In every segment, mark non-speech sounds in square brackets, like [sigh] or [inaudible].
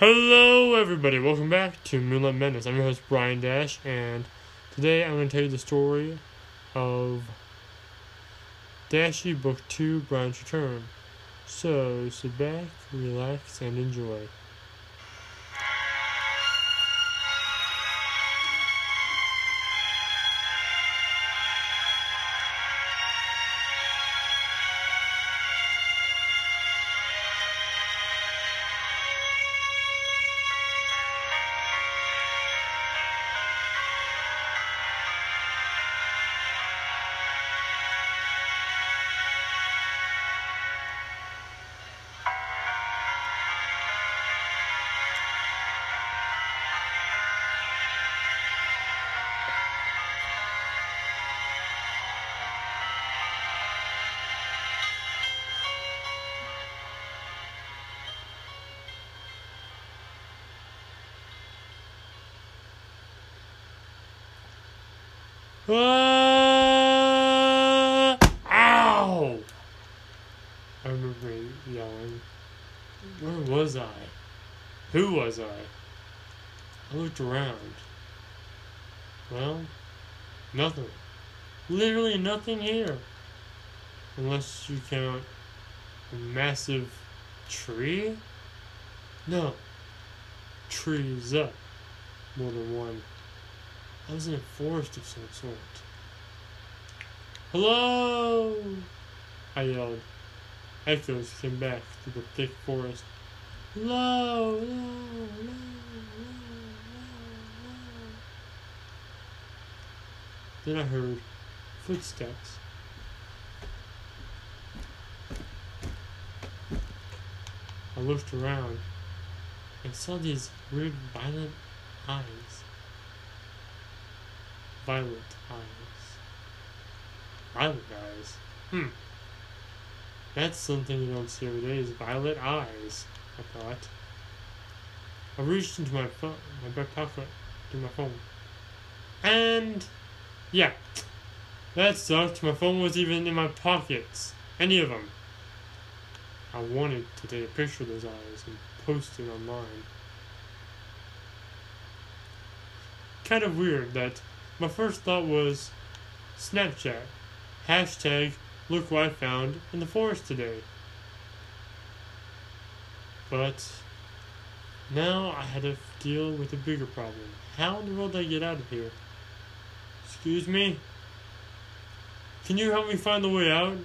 Hello, everybody. Welcome back to Moonlight Madness. I'm your host, Brian Dash, and today I'm going to tell you the story of Dashie Book 2 Brian's Return. So, sit back, relax, and enjoy. I looked around. Well, nothing. Literally nothing here. Unless you count a massive tree? No. Trees up. More than one. I was in a forest of some sort. Hello! I yelled. Echoes came back through the thick forest. Hello! Hello! Hello! hello. Then I heard footsteps. I looked around and saw these weird violet eyes violet eyes. Violet eyes? Hmm. That's something you don't see every day is violet eyes, I. I reached into my my back pocket to my phone. And, yeah. That sucked. My phone was even in my pockets. Any of them. I wanted to take a picture of those eyes and post it online. Kind of weird that my first thought was Snapchat. Hashtag look what I found in the forest today. But now I had to deal with a bigger problem. How in the world did I get out of here? Excuse me? Can you help me find the way out?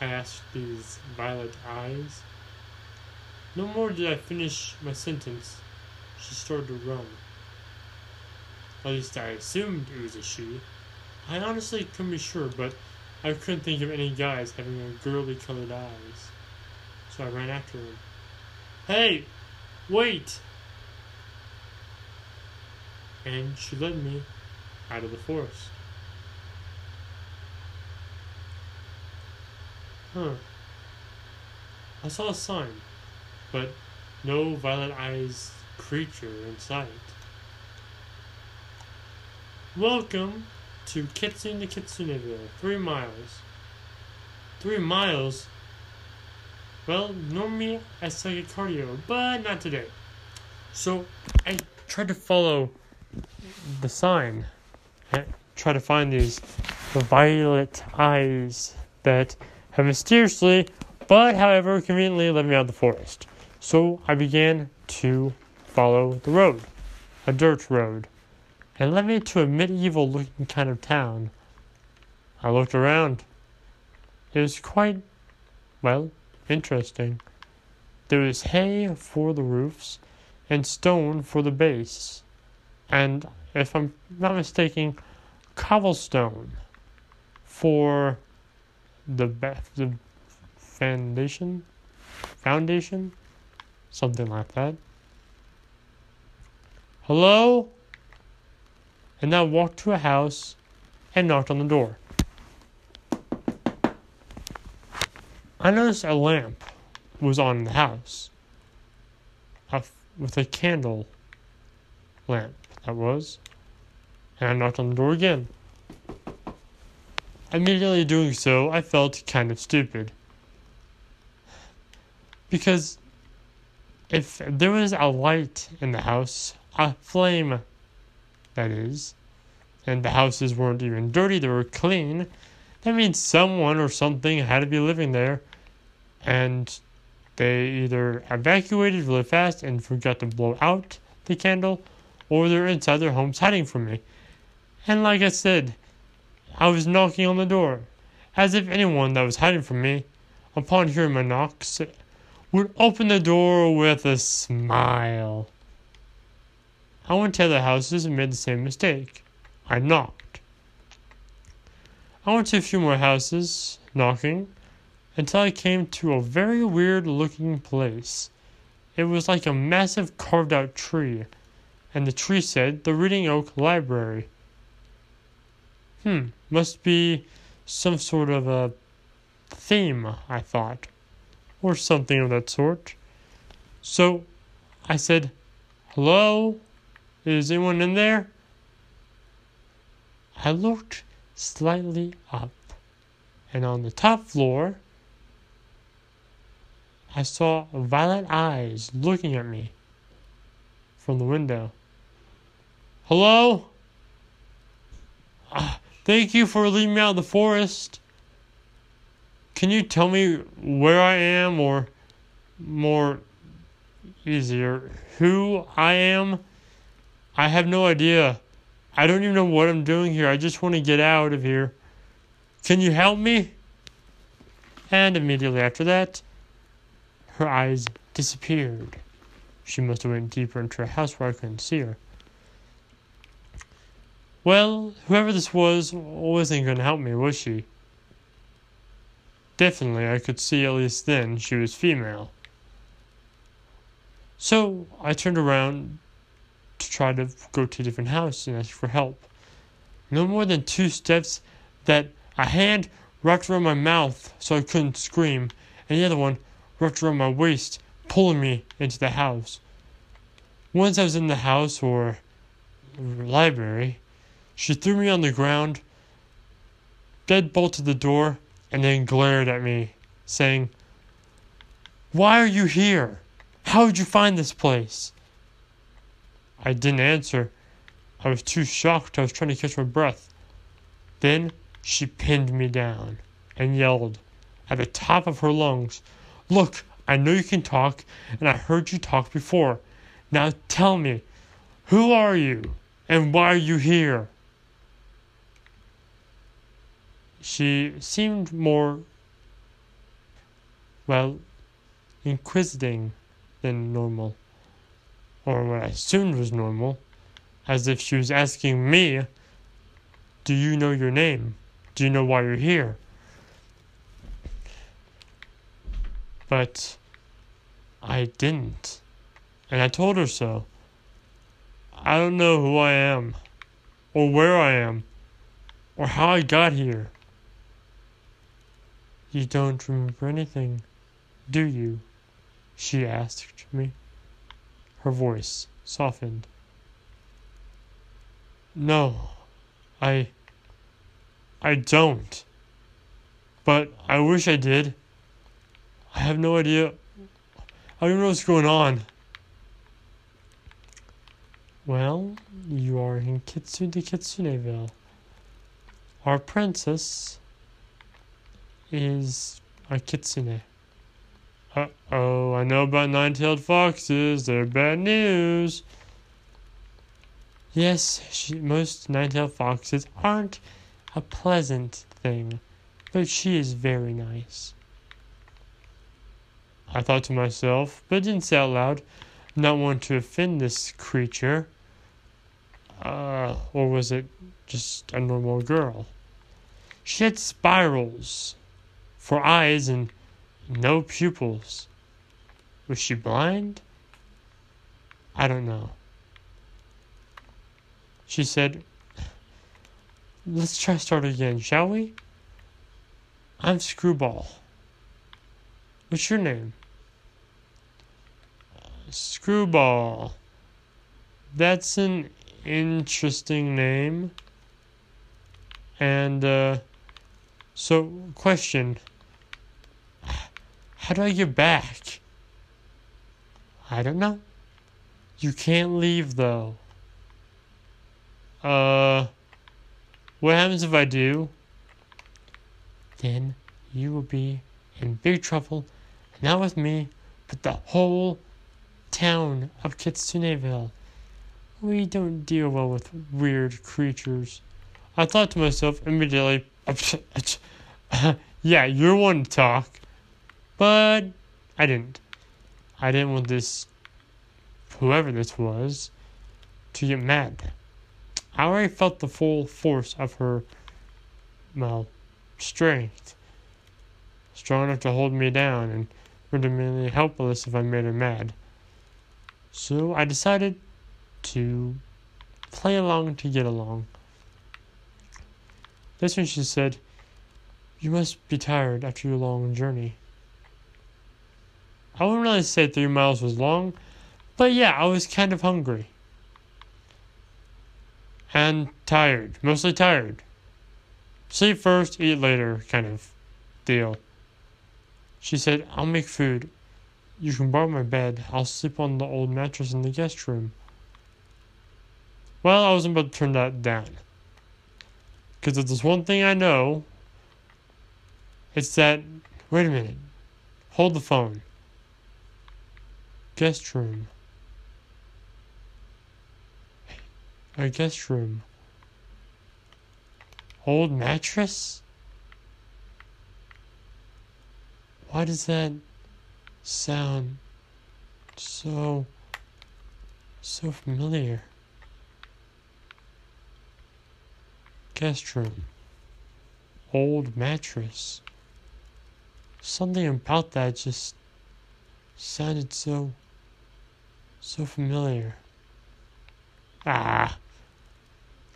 I asked these violet eyes. No more did I finish my sentence. She started to run. At least I assumed it was a she. I honestly couldn't be sure, but I couldn't think of any guys having girly colored eyes. So I ran after him. Hey! Wait! And she led me out of the forest. Huh. I saw a sign, but no violet eyes creature in sight. Welcome to Kitsune to Kitsuneville. Three miles. Three miles? Well, normally I say cardio, but not today. So I tried to follow the sign. I try to find these violet eyes that have mysteriously, but however conveniently led me out of the forest. So I began to follow the road, a dirt road and led me to a medieval looking kind of town. I looked around. It was quite, well, interesting. There is hay for the roofs and stone for the base, and if I'm not mistaken, cobblestone for the the foundation, foundation, something like that. Hello? and then walked to a house and knocked on the door. I noticed a lamp was on in the house, with a candle lamp, that was, and I knocked on the door again. Immediately doing so, I felt kind of stupid. Because if there was a light in the house, a flame, that is, and the houses weren't even dirty, they were clean, that means someone or something had to be living there, and they either evacuated really fast and forgot to blow out the candle, or they're inside their homes hiding from me. And like I said, I was knocking on the door, as if anyone that was hiding from me, upon hearing my knocks, would open the door with a smile. I went to other houses and made the same mistake. I knocked. I went to a few more houses, knocking, until I came to a very weird looking place. It was like a massive carved out tree, and the tree said the Reading Oak Library. Hmm, must be some sort of a theme, I thought, or something of that sort. So I said, Hello? Is anyone in there? I looked slightly up, and on the top floor, I saw violet eyes looking at me from the window. Hello? Uh, thank you for leading me out of the forest. Can you tell me where I am, or more easier, who I am? I have no idea. I don't even know what I'm doing here. I just want to get out of here. Can you help me? And immediately after that, her eyes disappeared. She must have went deeper into her house where I couldn't see her. Well, whoever this was wasn't going to help me, was she? Definitely, I could see at least then she was female. So I turned around to try to go to a different house and ask for help. No more than two steps that a hand wrapped around my mouth so I couldn't scream, and the other one wrapped around my waist, pulling me into the house. Once I was in the house or library, she threw me on the ground, deadbolted the door, and then glared at me, saying, Why are you here? How did you find this place? I didn't answer. I was too shocked. I was trying to catch my breath. Then she pinned me down and yelled at the top of her lungs, Look, I know you can talk, and I heard you talk before. Now tell me, who are you, and why are you here? She seemed more, well, inquisiting than normal, or what I assumed was normal, as if she was asking me, Do you know your name? Do you know why you're here? But I didn't. And I told her so. I don't know who I am, or where I am, or how I got here. You don't remember anything, do you? She asked me. Her voice softened. No, I. I don't. But I wish I did. I have no idea. I don't even know what's going on. Well, you are in Kitsune de Kitsuneville. Our princess is a kitsune. Uh oh, I know about nine tailed foxes. They're bad news. Yes, she, most nine tailed foxes aren't a pleasant thing, but she is very nice. I thought to myself, but didn't say out loud, not want to offend this creature. Uh, or was it just a normal girl? She had spirals for eyes and no pupils. Was she blind? I don't know. She said, Let's try start again, shall we? I'm Screwball. What's your name? Screwball. That's an interesting name. And, uh, so, question How do I get back? I don't know. You can't leave though. Uh, what happens if I do? Then you will be in big trouble, not with me, but the whole town of Kitsuneville. We don't deal well with weird creatures. I thought to myself immediately, [laughs] yeah, you're one to talk. But I didn't. I didn't want this, whoever this was, to get mad. I already felt the full force of her, well, strength. Strong enough to hold me down and render me helpless if I made her mad. So I decided to play along to get along. That's when she said, You must be tired after your long journey. I wouldn't really say three miles was long, but yeah, I was kind of hungry. And tired. Mostly tired. Sleep first, eat later kind of deal. She said, I'll make food. You can borrow my bed. I'll sleep on the old mattress in the guest room. Well, I wasn't about to turn that down. Because if there's one thing I know, it's that. Wait a minute. Hold the phone. Guest room. A guest room. Old mattress? Why does that sound so so familiar? Guest room. Old mattress. Something about that just sounded so so familiar. Ah.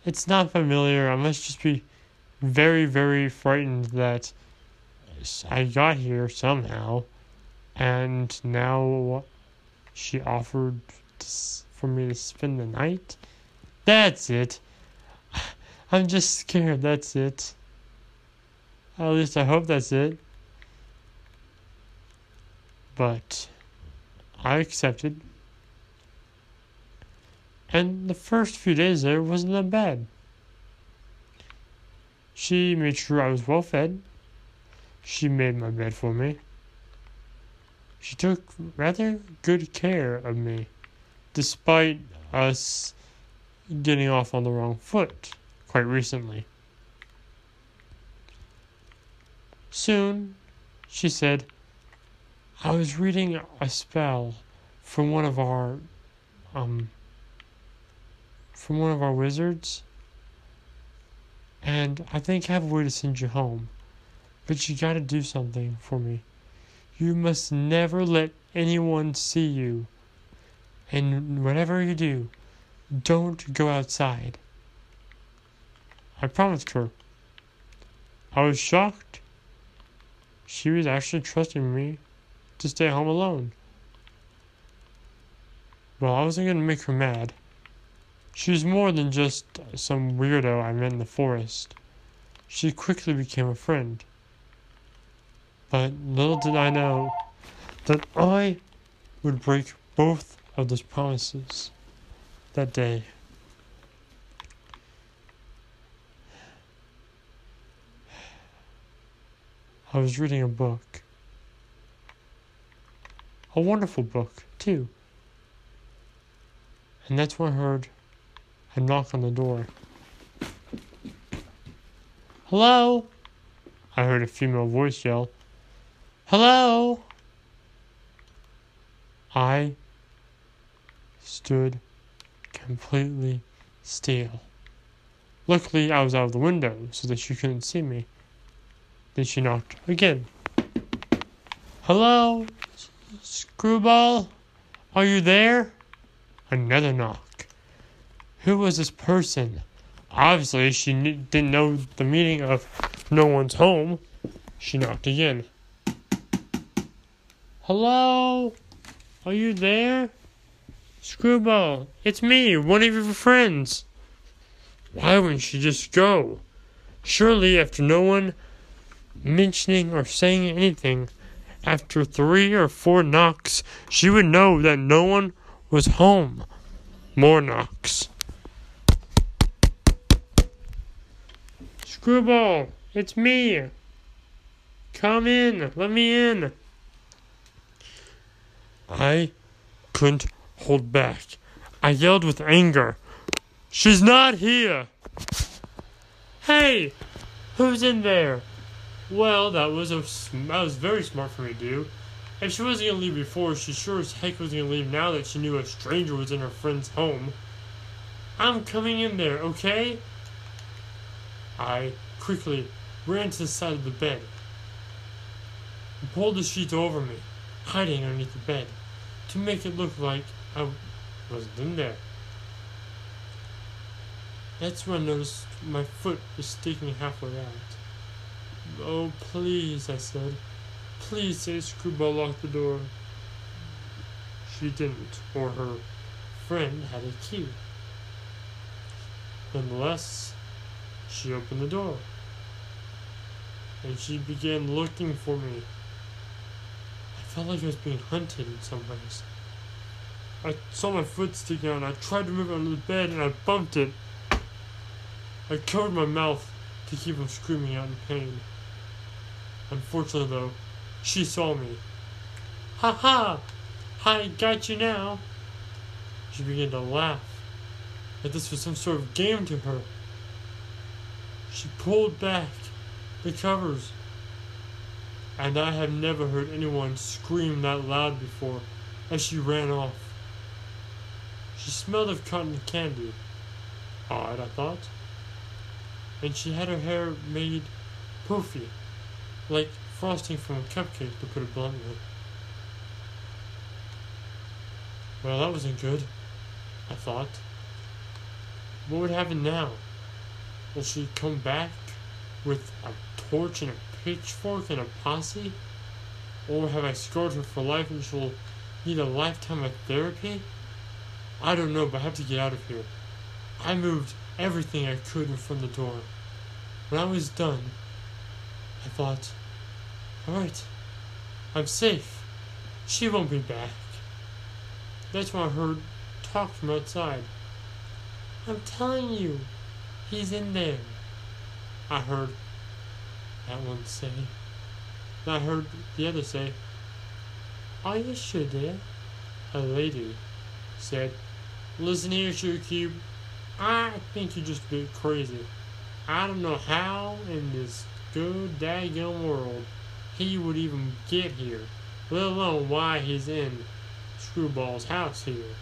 It's not familiar. I must just be very, very frightened that I got here somehow. And now she offered for me to spend the night. That's it. [sighs] I'm just scared. That's it. At least I hope that's it. But I accepted. And the first few days there wasn't that bad. She made sure I was well fed. She made my bed for me. She took rather good care of me, despite us getting off on the wrong foot quite recently. Soon, she said, I was reading a spell from one of our um from one of our wizards. And I think I have a way to send you home. But you gotta do something for me. You must never let anyone see you. And whatever you do, don't go outside. I promised her. I was shocked. She was actually trusting me to stay home alone. Well, I wasn't to make her mad. She was more than just some weirdo I met in the forest. She quickly became a friend. But little did I know that I would break both of those promises that day. I was reading a book. A wonderful book, too. And that's when I heard a knock on the door. Hello? I heard a female voice yell. Hello? I stood completely still. Luckily, I was out of the window so that she couldn't see me. Then she knocked again. Hello? Screwball? Are you there? Another knock. Who was this person? Obviously, she didn't know the meaning of no one's home. She knocked again. Hello? Are you there? Screwball, it's me, one of your friends. Why wouldn't she just go? Surely, after no one mentioning or saying anything, after three or four knocks, she would know that no one was home. More knocks. Screwball, it's me. Come in, let me in. I couldn't hold back. I yelled with anger. She's not here! Hey! Who's in there? Well, that was a that was very smart for me to do. If she wasn't gonna leave before, she sure as heck was gonna leave now that she knew a stranger was in her friend's home. I'm coming in there, okay? I quickly ran to the side of the bed and pulled the sheets over me, hiding underneath the bed, to make it look like I wasn't in there. That's when I noticed my foot was sticking halfway out. Oh, please, I said. Please say Screwball locked the door. She didn't, or her friend had a key. Nonetheless, she opened the door. And she began looking for me. Felt like I was being hunted in some ways. I saw my foot sticking out and I tried to move it under the bed and I bumped it. I covered my mouth to keep from screaming out in pain. Unfortunately, though, she saw me. Ha ha! I got you now! She began to laugh, that this was some sort of game to her. She pulled back the covers, and I have never heard anyone scream that loud before as she ran off. She smelled of cotton candy. Odd, I thought. And she had her hair made poofy, like frosting from a cupcake, to put it bluntly. Well, that wasn't good, I thought. What would happen now? Will she come back with a torch and a pitchfork and a posse? Or have I scarred her for life and she'll need a lifetime of therapy? I don't know, but I have to get out of here. I moved everything I could in front of the door. When I was done, I thought, alright, I'm safe. She won't be back. That's when I heard talk from outside. I'm telling you, he's in there. I heard that one say. Then I heard the other say, Are you sure, dear? A lady said, Listen here, Sugar Cube. I think you're just a bit crazy. I don't know how in this good daggone world he would even get here, let alone why he's in Screwball's house here.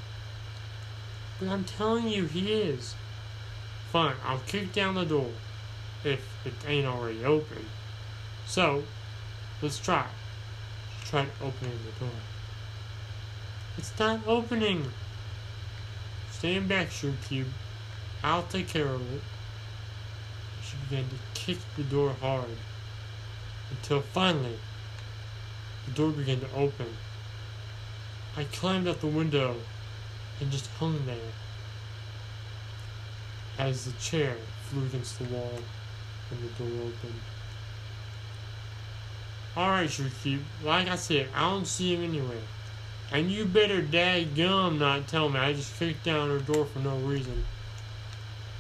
But I'm telling you, he is. Fine, I'll kick down the door if it ain't already open. So, let's try. Try opening the door. It's not opening. Stand back, Sugar Cube. I'll take care of it. She began to kick the door hard until finally the door began to open. I climbed out the window and just hung there as the chair flew against the wall and the door opened. Alright, Cube. Like I said, I don't see him anywhere. And you better gum not tell me I just kicked down her door for no reason.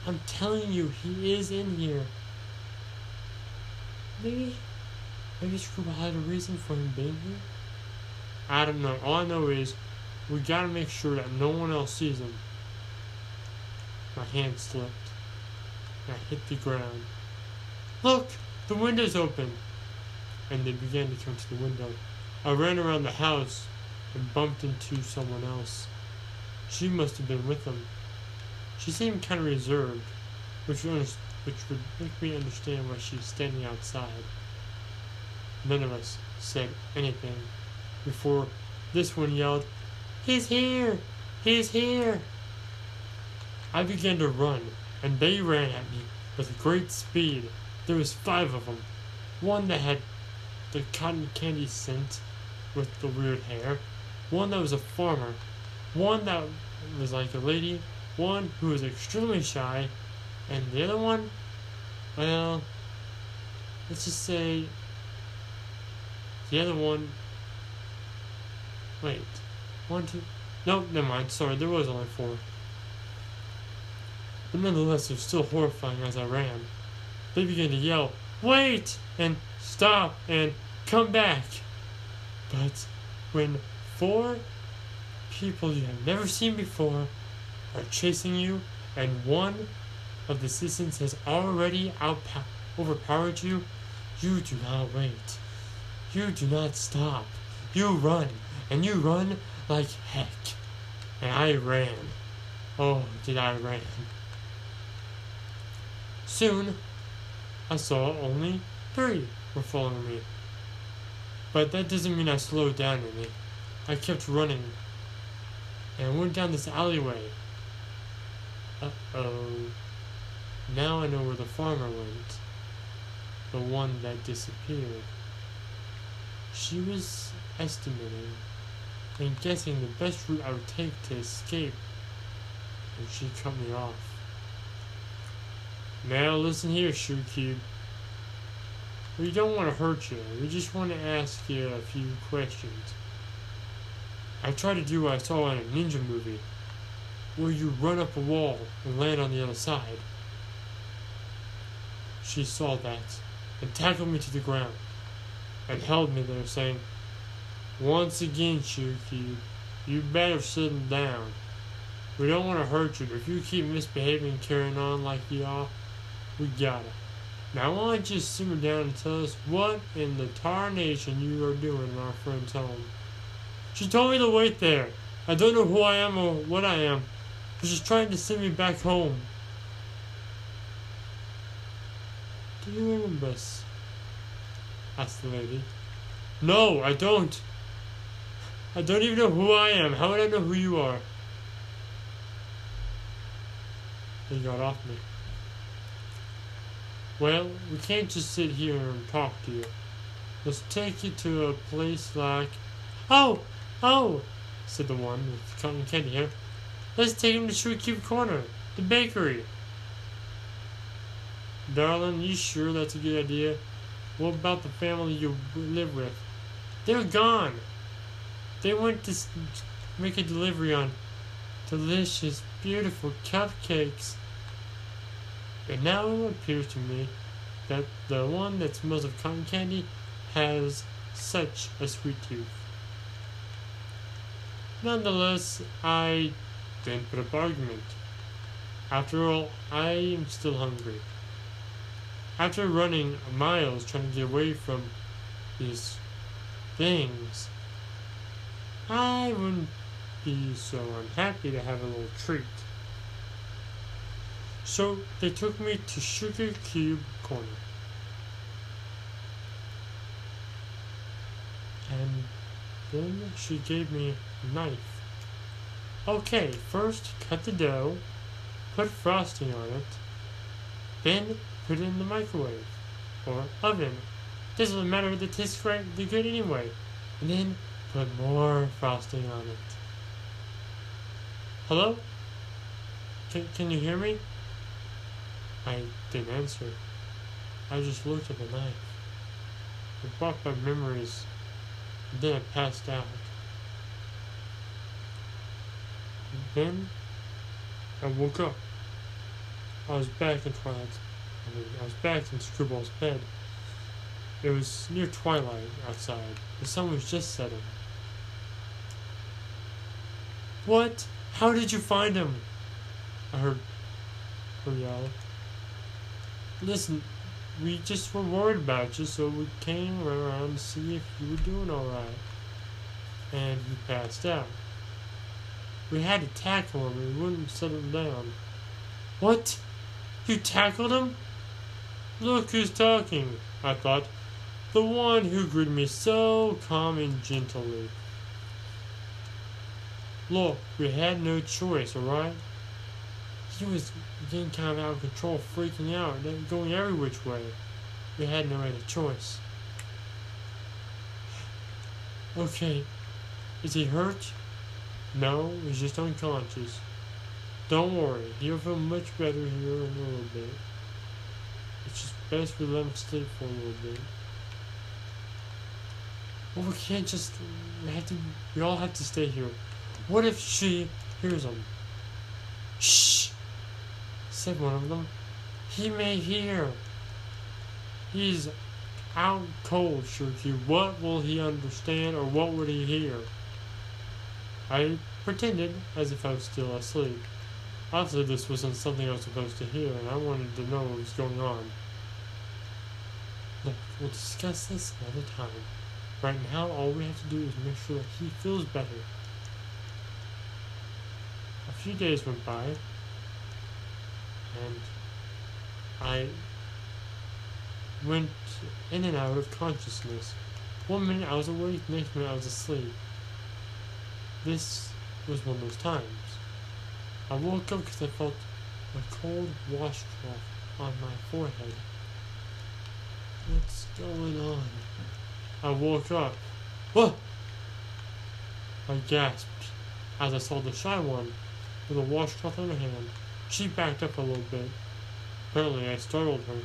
I'm telling you, he is in here. Maybe, maybe Screwball had a reason for him being here? I don't know. All I know is, we gotta make sure that no one else sees him. My hand slipped. I hit the ground. Look! The window's open! And they began to come to the window. I ran around the house and bumped into someone else. She must have been with them. She seemed kind of reserved, which would, which would make me understand why she's standing outside. None of us said anything before this one yelled, He's here! He's here! I began to run, and they ran at me with great speed. There was five of them. One that had the cotton candy scent with the weird hair, one that was a farmer, one that was like a lady, one who was extremely shy, and the other one, well, let's just say the other one Wait. One, two. Nope, never mind. Sorry, there was only four. But nonetheless, it was still horrifying as I ran. They began to yell, Wait! and Stop! and Come back! But when four people you have never seen before are chasing you, and one of the citizens has already outpo- overpowered you, you do not wait. You do not stop. You run, and you run like heck. And I ran. Oh, did I ran. Soon, I saw only three were following me. But that doesn't mean I slowed down any. I kept running and went down this alleyway. Uh oh. Now I know where the farmer went. The one that disappeared. She was estimating and guessing the best route I would take to escape, and she cut me off. Now listen here, Sugar Cube. We don't want to hurt you. We just want to ask you a few questions. I tried to do what I saw in a ninja movie, where you run up a wall and land on the other side. She saw that and tackled me to the ground and held me there, saying, Once again, Shuki, you better sit down. We don't want to hurt you, but if you keep misbehaving and carrying on like you are, we gotta. Now, why don't you simmer down and tell us what in the tarnation you are doing in our friend's home? She told me to wait there. I don't know who I am or what I am, but she's trying to send me back home. Do you remember us? asked the lady. No, I don't. I don't even know who I am. How would I know who you are? He got off me. Well, we can't just sit here and talk to you. Let's take you to a place like. Oh! Oh! said the one with cotton candy hair. Let's take him to Sugar Cube Corner, the bakery. Darling, you sure that's a good idea? What about the family you live with? They're gone. They went to make a delivery on delicious, beautiful cupcakes. And now it appears to me that the one that smells of cotton candy has such a sweet tooth. Nonetheless, I didn't put up argument. After all, I am still hungry. After running miles trying to get away from these things, I wouldn't be so unhappy to have a little treat. So they took me to Sugar Cube Corner. And then she gave me a knife. Okay, first cut the dough, put frosting on it, then put it in the microwave or oven. Doesn't matter, the tastes great, they're good anyway. And then put more frosting on it. Hello? Can, can you hear me? I didn't answer. I just looked at the knife. It brought back memories. Then I passed out. Then I woke up. I was back in Twilight. I mean, I was back in Screwball's bed. It was near twilight outside. The sun was just setting. What? How did you find him? I heard her yell. Listen, we just were worried about you, so we came around to see if you were doing alright. And you passed out. We had to tackle him we wouldn't set him down. What? You tackled him? Look who's talking, I thought. The one who greeted me so calm and gently. Look, we had no choice, alright? He was getting kind of out of control, freaking out, going every which way. We had no other choice. Okay, is he hurt? No, he's just unconscious. Don't worry, he'll feel much better here in a little bit. It's just best we let him sleep for a little bit. Well, we can't just. We have to. We all have to stay here. What if she hears him? Shh! Said one of them. He may hear. He's out cold, Shirky. What will he understand or what would he hear? I pretended as if I was still asleep. Obviously, this wasn't something I was supposed to hear, and I wanted to know what was going on. Look, we'll discuss this another time. Right now, all we have to do is make sure that he feels better. A few days went by, and I went in and out of consciousness. One minute I was awake, next minute I was asleep. This was one of those times. I woke up because I felt a cold washcloth on my forehead. What's going on? I woke up. What? I gasped as I saw the shy one with a washcloth in her hand. She backed up a little bit. Apparently, I startled her.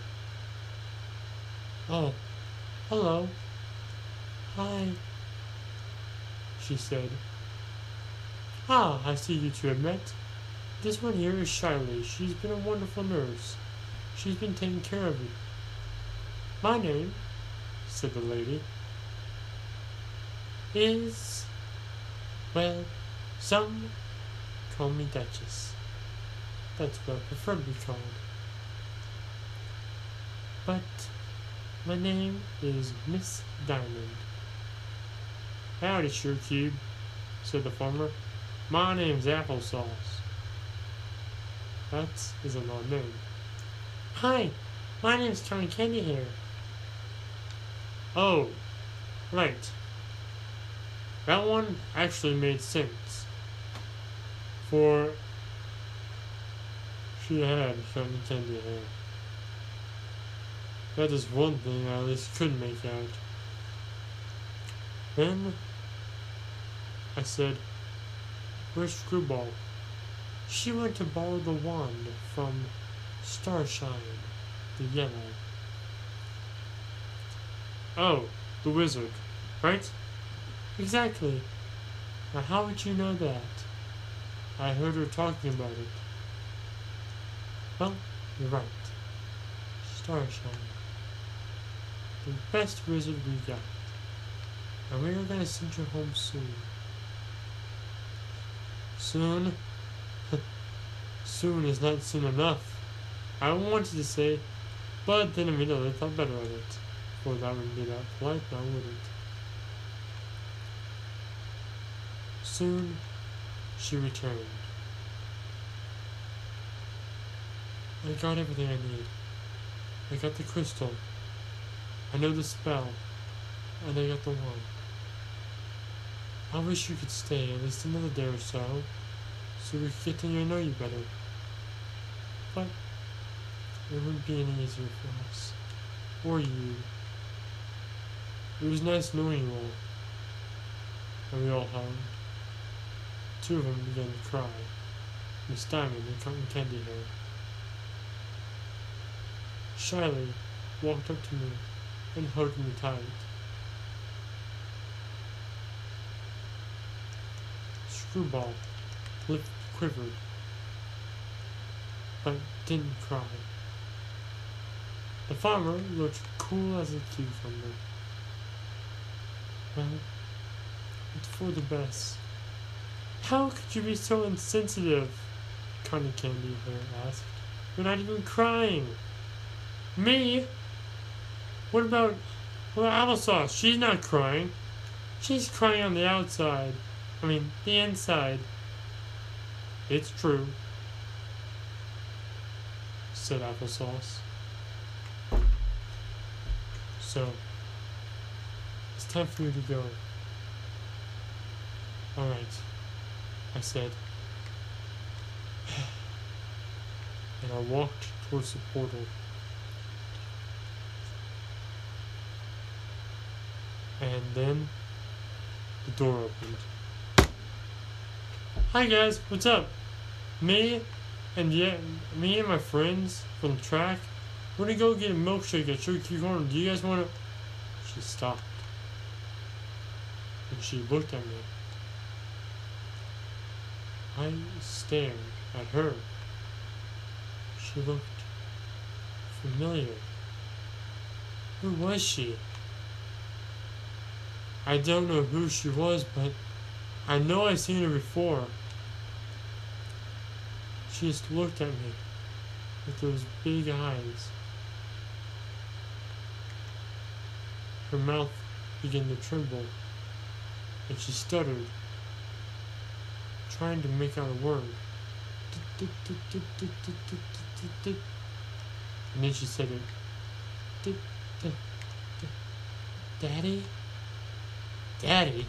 Oh, hello. Hi, she said. Ah, I see you two have met. This one here is Shiley. She's been a wonderful nurse. She's been taking care of you. My name, said the lady, is, well, some call me Duchess. That's what I prefer to be called. But my name is Miss Diamond. Howdy, Sugar Cube, said the farmer. My name's Applesauce. That is an odd name. Hi, my name's Cotton Candy Hair. Oh, right. That one actually made sense. For she had Cotton Candy Hair. That is one thing I at least could make out. Then I said, Where's Screwball? She went to borrow the wand from Starshine, the yellow. Oh, the wizard, right? Exactly. Now, how would you know that? I heard her talking about it. Well, you're right. Starshine. The best wizard we got. And we are gonna send you home soon. Soon? [laughs] soon is not soon enough. I wanted to say, but then immediately I thought better of it. Well, that wouldn't be that polite now, would it? Soon she returned. I got everything I need. I got the crystal. I know the spell. And I got the wand. I wish you could stay at least another day or so, so we could get to know you better. But it wouldn't be any easier for us. Or you. It was nice knowing you all. And we all hugged. Two of them began to cry. Miss Diamond and Cotton Candy Hair. Shiley walked up to me and hugged me tight. Screwball lip quivered, but didn't cry. The farmer looked cool as a cucumber. Well, it's for the best. How could you be so insensitive? Cotton Candy Hair asked. You're not even crying. Me? What about about applesauce? She's not crying. She's crying on the outside. I mean, the inside. It's true, said applesauce. So, it's time for you to go. Alright, I said. [sighs] And I walked towards the portal. And then the door opened. Hi guys, what's up? Me and yeah, me and my friends from the track, we're gonna go get a milkshake at Sugar Cube Corner. Do you guys wanna? She stopped. and she looked at me. I stared at her. She looked familiar. Who was she? I don't know who she was, but I know I've seen her before. She just looked at me with those big eyes. Her mouth began to tremble, and she stuttered, trying to make out a word. And then she said it. Daddy? Daddy?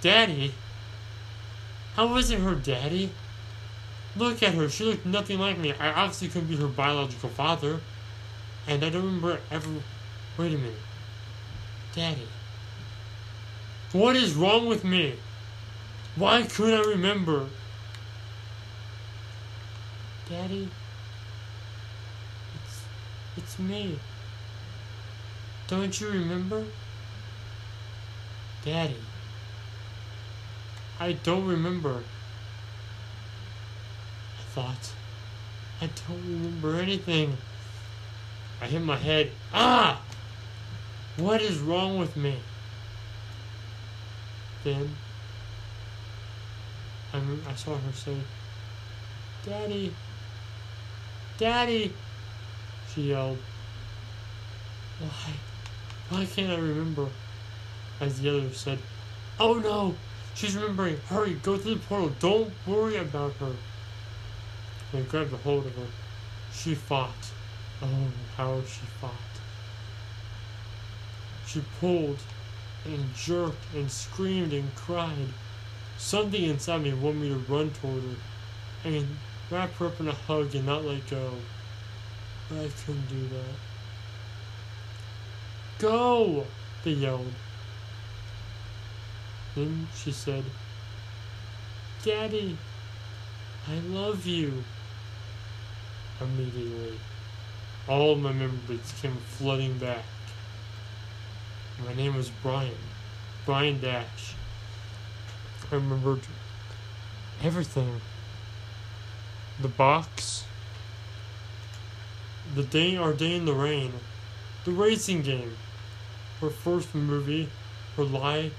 Daddy? How was it her daddy? Look at her. She looked nothing like me. I obviously couldn't be her biological father. And I don't remember ever. Wait a minute. Daddy. What is wrong with me? Why couldn't I remember? Daddy? It's. It's me. Don't you remember? Daddy. I don't remember. I thought. I don't remember anything. I hit my head. Ah! What is wrong with me? Then I, I saw her say, Daddy, Daddy, she yelled. Why? Why can't I remember? As the other said, Oh no! She's remembering! Hurry, go through the portal! Don't worry about her! And grabbed a hold of her. She fought. Oh, how she fought. She pulled and jerked and screamed and cried. Something inside me wanted me to run toward her and wrap her up in a hug and not let go. But I couldn't do that. Go! They yelled. Then she said, Daddy, I love you. Immediately, all my memories came flooding back. My name was Brian. Brian Dash. I remembered everything. The box. The day, our day in the rain. The racing game. Her first movie. Her lie.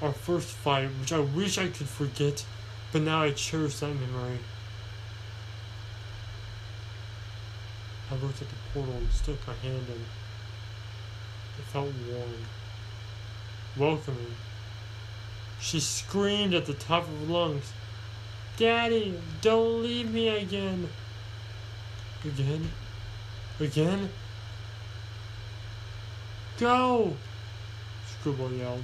Our first fight, which I wish I could forget, but now I cherish that memory. I looked at the portal and stuck my hand in. It felt warm welcoming. She screamed at the top of her lungs, Daddy, don't leave me again. Again? Again? Go! Screwball yelled.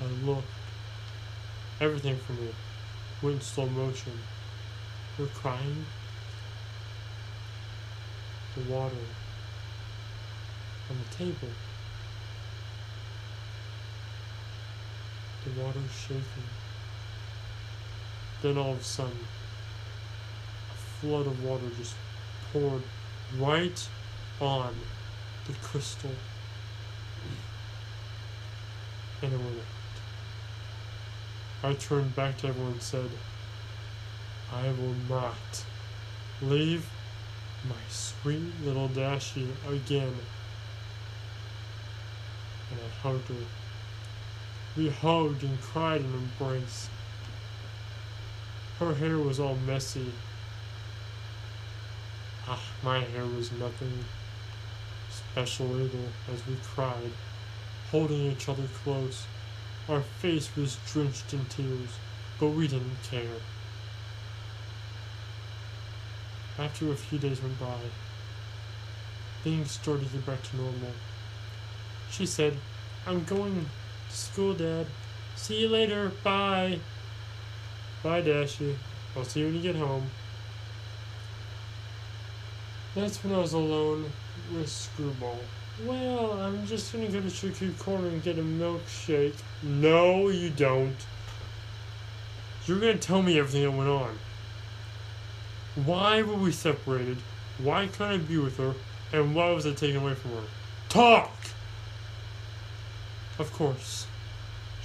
I looked. Everything for me went in slow motion. We're crying. The water on the table. The water's shaking. Then all of a sudden, a flood of water just poured right on the crystal. And it went. I turned back to everyone and said, I will not leave my sweet little Dashie again. And I hugged her we hugged and cried and embraced. Her hair was all messy. Ah, my hair was nothing special either as we cried, holding each other close. Our face was drenched in tears, but we didn't care. After a few days went by, things started to get back to normal. She said, I'm going to School, Dad. See you later. Bye. Bye, Dashie. I'll see you when you get home. That's when I was alone with Screwball. Well, I'm just gonna go to Sugar Cube Corner and get a milkshake. No, you don't. You're gonna tell me everything that went on. Why were we separated? Why couldn't I be with her? And why was I taken away from her? Talk! Of course,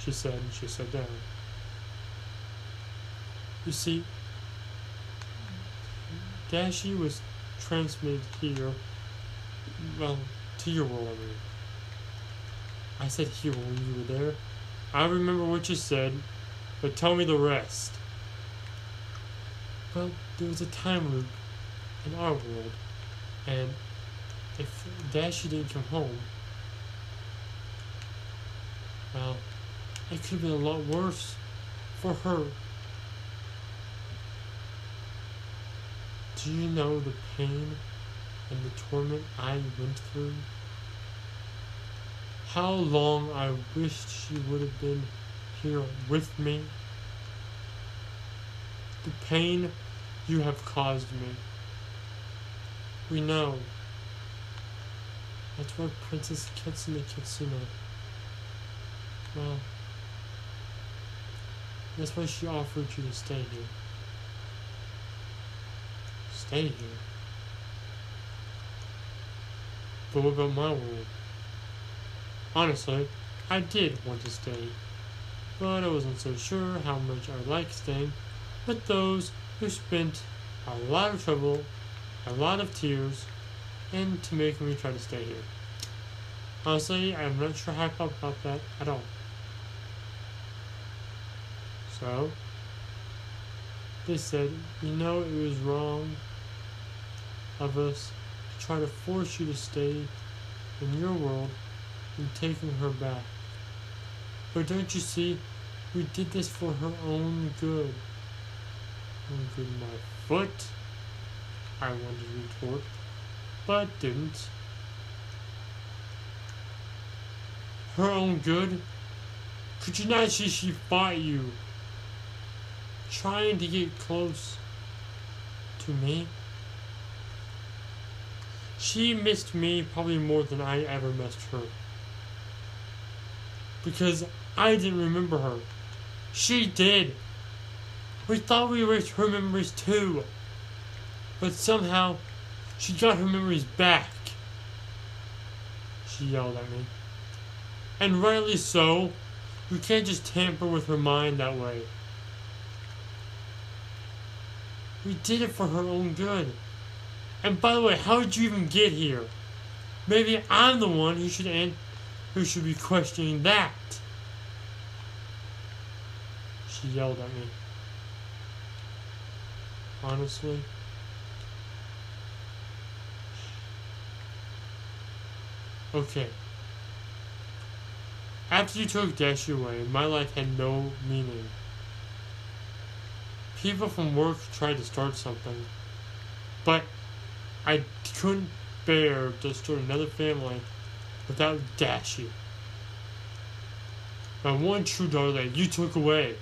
she said, and she sat down. You see, Dashie was transmitted here, well, to your world, I mean. I said here when you were there. I remember what you said, but tell me the rest. Well, there was a time loop in our world, and if Dashie didn't come home, well, it could have been a lot worse for her. Do you know the pain and the torment I went through? How long I wished she would have been here with me. The pain you have caused me. We know. That's why Princess Kitsune Kitsune. Well, that's why she offered you to stay here. Stay here. But what about my world? Honestly, I did want to stay, but I wasn't so sure how much I liked staying with those who spent a lot of trouble, a lot of tears, and to make me try to stay here. Honestly, I'm not sure how I felt about that at all. So, they said, you know, it was wrong of us try to force you to stay in your world and taking her back. But don't you see, we did this for her own good. Own good, my foot, I wanted to retort, but didn't. Her own good? Could you not see she fought you? Trying to get close to me? She missed me probably more than I ever missed her. Because I didn't remember her. She did. We thought we erased her memories too. But somehow, she got her memories back. She yelled at me. And rightly so. You can't just tamper with her mind that way. We did it for her own good. And by the way, how did you even get here? Maybe I'm the one who should an- who should be questioning that. She yelled at me. Honestly. Okay. After you took Dash away, my life had no meaning. People from work tried to start something, but I couldn't bear to start another family without Dashie. My one true daughter that you took away.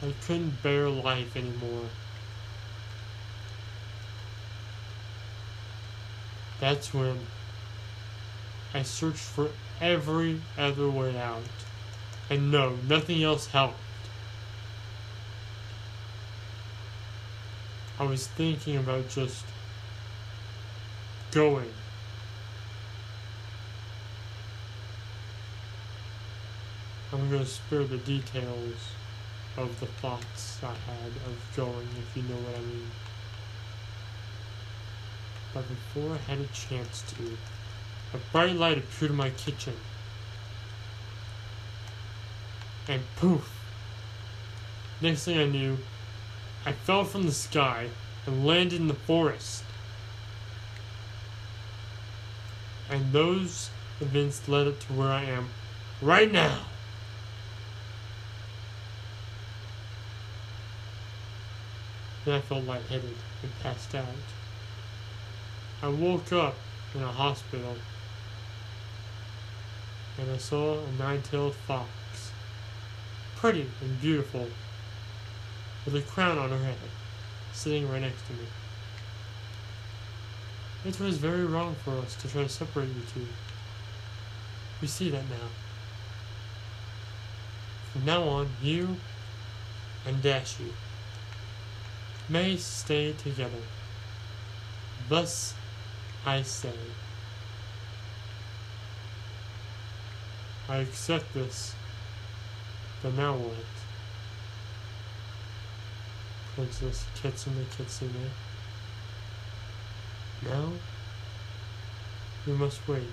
I couldn't bear life anymore. That's when I searched for every other way out. And no, nothing else helped. I was thinking about just going. I'm going to spare the details of the thoughts I had of going, if you know what I mean. But before I had a chance to, a bright light appeared in my kitchen. And poof! Next thing I knew, I fell from the sky and landed in the forest. And those events led up to where I am right now. Then I felt lightheaded and passed out. I woke up in a hospital and I saw a nine-tailed fox, pretty and beautiful, with a crown on her head, sitting right next to me. It was very wrong for us to try to separate you two. We see that now. From now on, you and Dashie may stay together. Thus I say. I accept this. But now what? Princess Kitsune Kitsune. Now, we must wait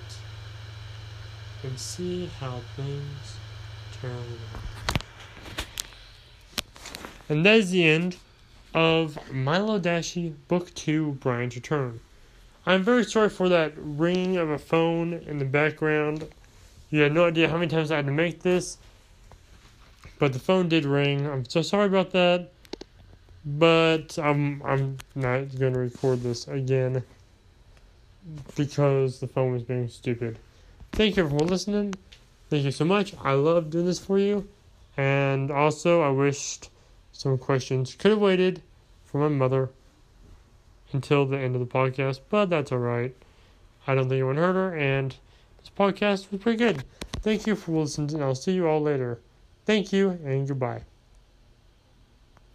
and see how things turn out. And that is the end of My Little Dashie Book 2 Brian's Return. I'm very sorry for that ringing of a phone in the background. You had no idea how many times I had to make this, but the phone did ring. I'm so sorry about that, but I'm I'm not going to record this again because the phone was being stupid. Thank you for listening. Thank you so much. I love doing this for you, and also I wished some questions could have waited for my mother until the end of the podcast, but that's alright. I don't think anyone heard her, and this podcast was pretty good. Thank you for listening, and I'll see you all later. Thank you, and goodbye.